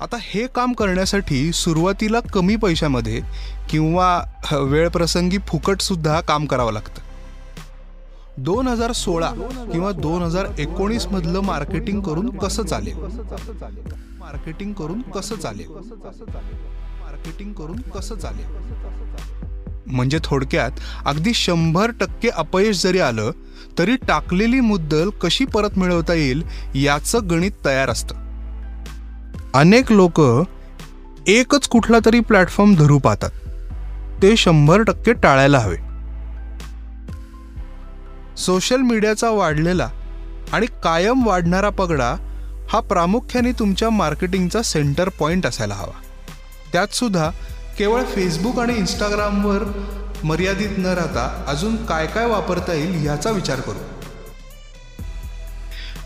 आता हे काम करण्यासाठी सुरुवातीला कमी पैशामध्ये किंवा वेळप्रसंगी फुकटसुद्धा काम करावं लागतं. दोन हजार सोळा किंवा दोन हजार एकोणीस मधलं मार्केटिंग करून कसं चालेल? मार्केटिंग करून कसं चालेल? मार्केटिंग करून कसं चालेल? म्हणजे थोडक्यात अगदी शंभर टक्के अपयश जरी आलं तरी टाकलेली मुद्दल कशी परत मिळवता येईल याचं गणित तयार असतं. अनेक लोक एकच कुठला तरी प्लॅटफॉर्म धरू पाहतात. ते शंभर टक्के टाळायला हवे. सोशल मीडियाचा वाढलेला आणि कायम वाढणारा पगडा हा प्रामुख्याने तुमच्या मार्केटिंगचा सेंटर पॉईंट असायला हवा. त्यातसुद्धा केवळ फेसबुक आणि इंस्टाग्रामवर मर्यादित न राहता अजून काय काय वापरता येईल ह्याचा विचार करू.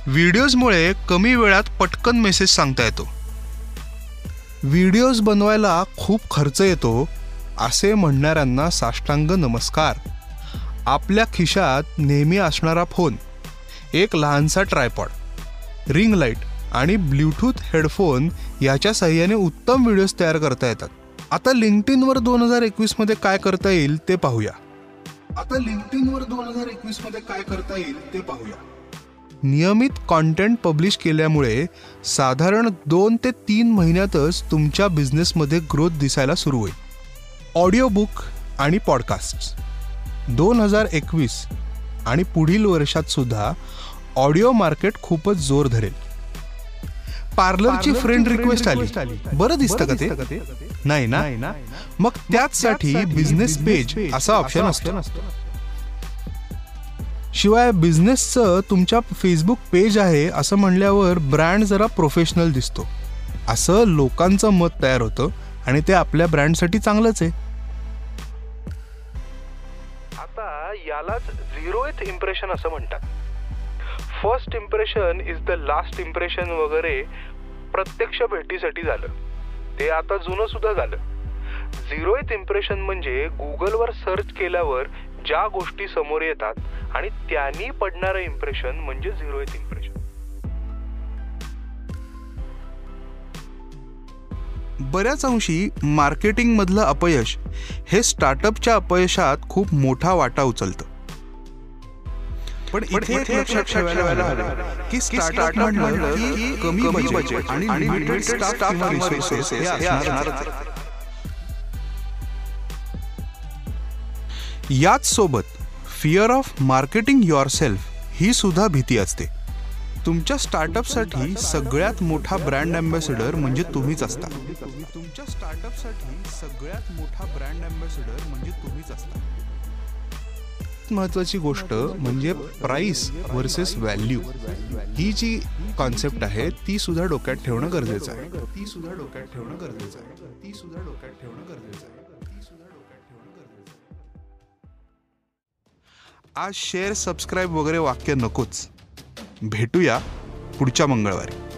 व्हिडिओजमुळे कमी वेळात पटकन मेसेज सांगता येतो. व्हिडिओज बनवायला खूप खर्च येतो असे म्हणणाऱ्यांना साष्टांग नमस्कार. आपल्या खिशात नेहमी असणारा फोन एक लहानसा ट्रायपॉड रिंग लाइट आणि ब्ल्यूटूथ हेडफोन याच्या सहाय्याने उत्तम व्हिडिओज तयार करता येतात. आता लिंक्डइनवर दोन हजार एकवीसमध्ये काय करता येईल ते पाहूया. आता लिंक्डइनवर दोन हजार एकवीसमध्ये काय करता येईल ते पाहूया. नियमित कॉन्टेंट पब्लिश केल्यामुळे साधारण दोन ते तीन महिन्यातच तुमच्या बिझनेसमध्ये ग्रोथ दिसायला सुरू होईल. ऑडिओ बुक आणि पॉडकास्ट दोन हजार एकवीस आणि पुढील वर्षात सुद्धा ऑडिओ मार्केट खूपच जोर धरेल. पार्लरची फ्रेंड रिक्वेस्ट आली. बरं दिसतं का ते? नाही ना? मग त्याचसाठी बिझनेस पेज असा ऑप्शन असतो. शिवाय बिझनेसचं तुमच्या फेसबुक पेज आहे असं म्हणल्यावर ब्रँड जरा प्रोफेशनल दिसतो. असं लोकांचं मत तयार होतं आणि ते आपल्या ब्रँडसाठी चांगलंच आहे. आता यालाच झिरो एथ इम्प्रेशन असं म्हणतात. First impression is the last impression वगैरे प्रत्यक्ष भेटीसाठी झालं. ते आता जुनं सुद्धा झालं. झिरो एथ इम्प्रेशन म्हणजे गुगलवर सर्च केल्यावर ज्या गोष्टी समोर येतात आणि त्यांनी पडणारं इम्प्रेशन म्हणजे झिरो एथ इम्प्रेशन बऱ्याच अंशी मार्केटिंग मधलं अपयश हे स्टार्टअपच्या अपयशात खूप मोठा वाटा उचलतं. पण इथे एक लक्षात ठेवायला हवं की स्टार्टअप म्हणलं की कमी बजेट आणि लिमिटेड स्टाफ रिसोर्सेस हे असणारच. याच सोबत fear of marketing yourself ही सुद्धा भीती असते. तुमच्या स्टार्टअपसाठी सगळ्यात मोठा ब्रँड अँबॅसेडर म्हणजे तुम्हीच असता. तुमच्या स्टार्टअपसाठी सगळ्यात मोठा ब्रँड अँबॅसेडर म्हणजे तुम्हीच असता. महत्वाची गोष्ट म्हणजे प्राइस वर्सेस व्हॅल्यू ही जी कॉन्सेप्ट आहे ती सुद्धा डोक्यात ठेवणं गरजेचं आहे. ती सुद्धा डोक्यात ठेवणं गरजेचं आहे. ती सुद्धा डोक्यात ठेवणं गरजेचं आहे. आज शेअर सबस्क्राईब वगैरे वाक्य नकोच. भेटूया पुढच्या मंगळवारी.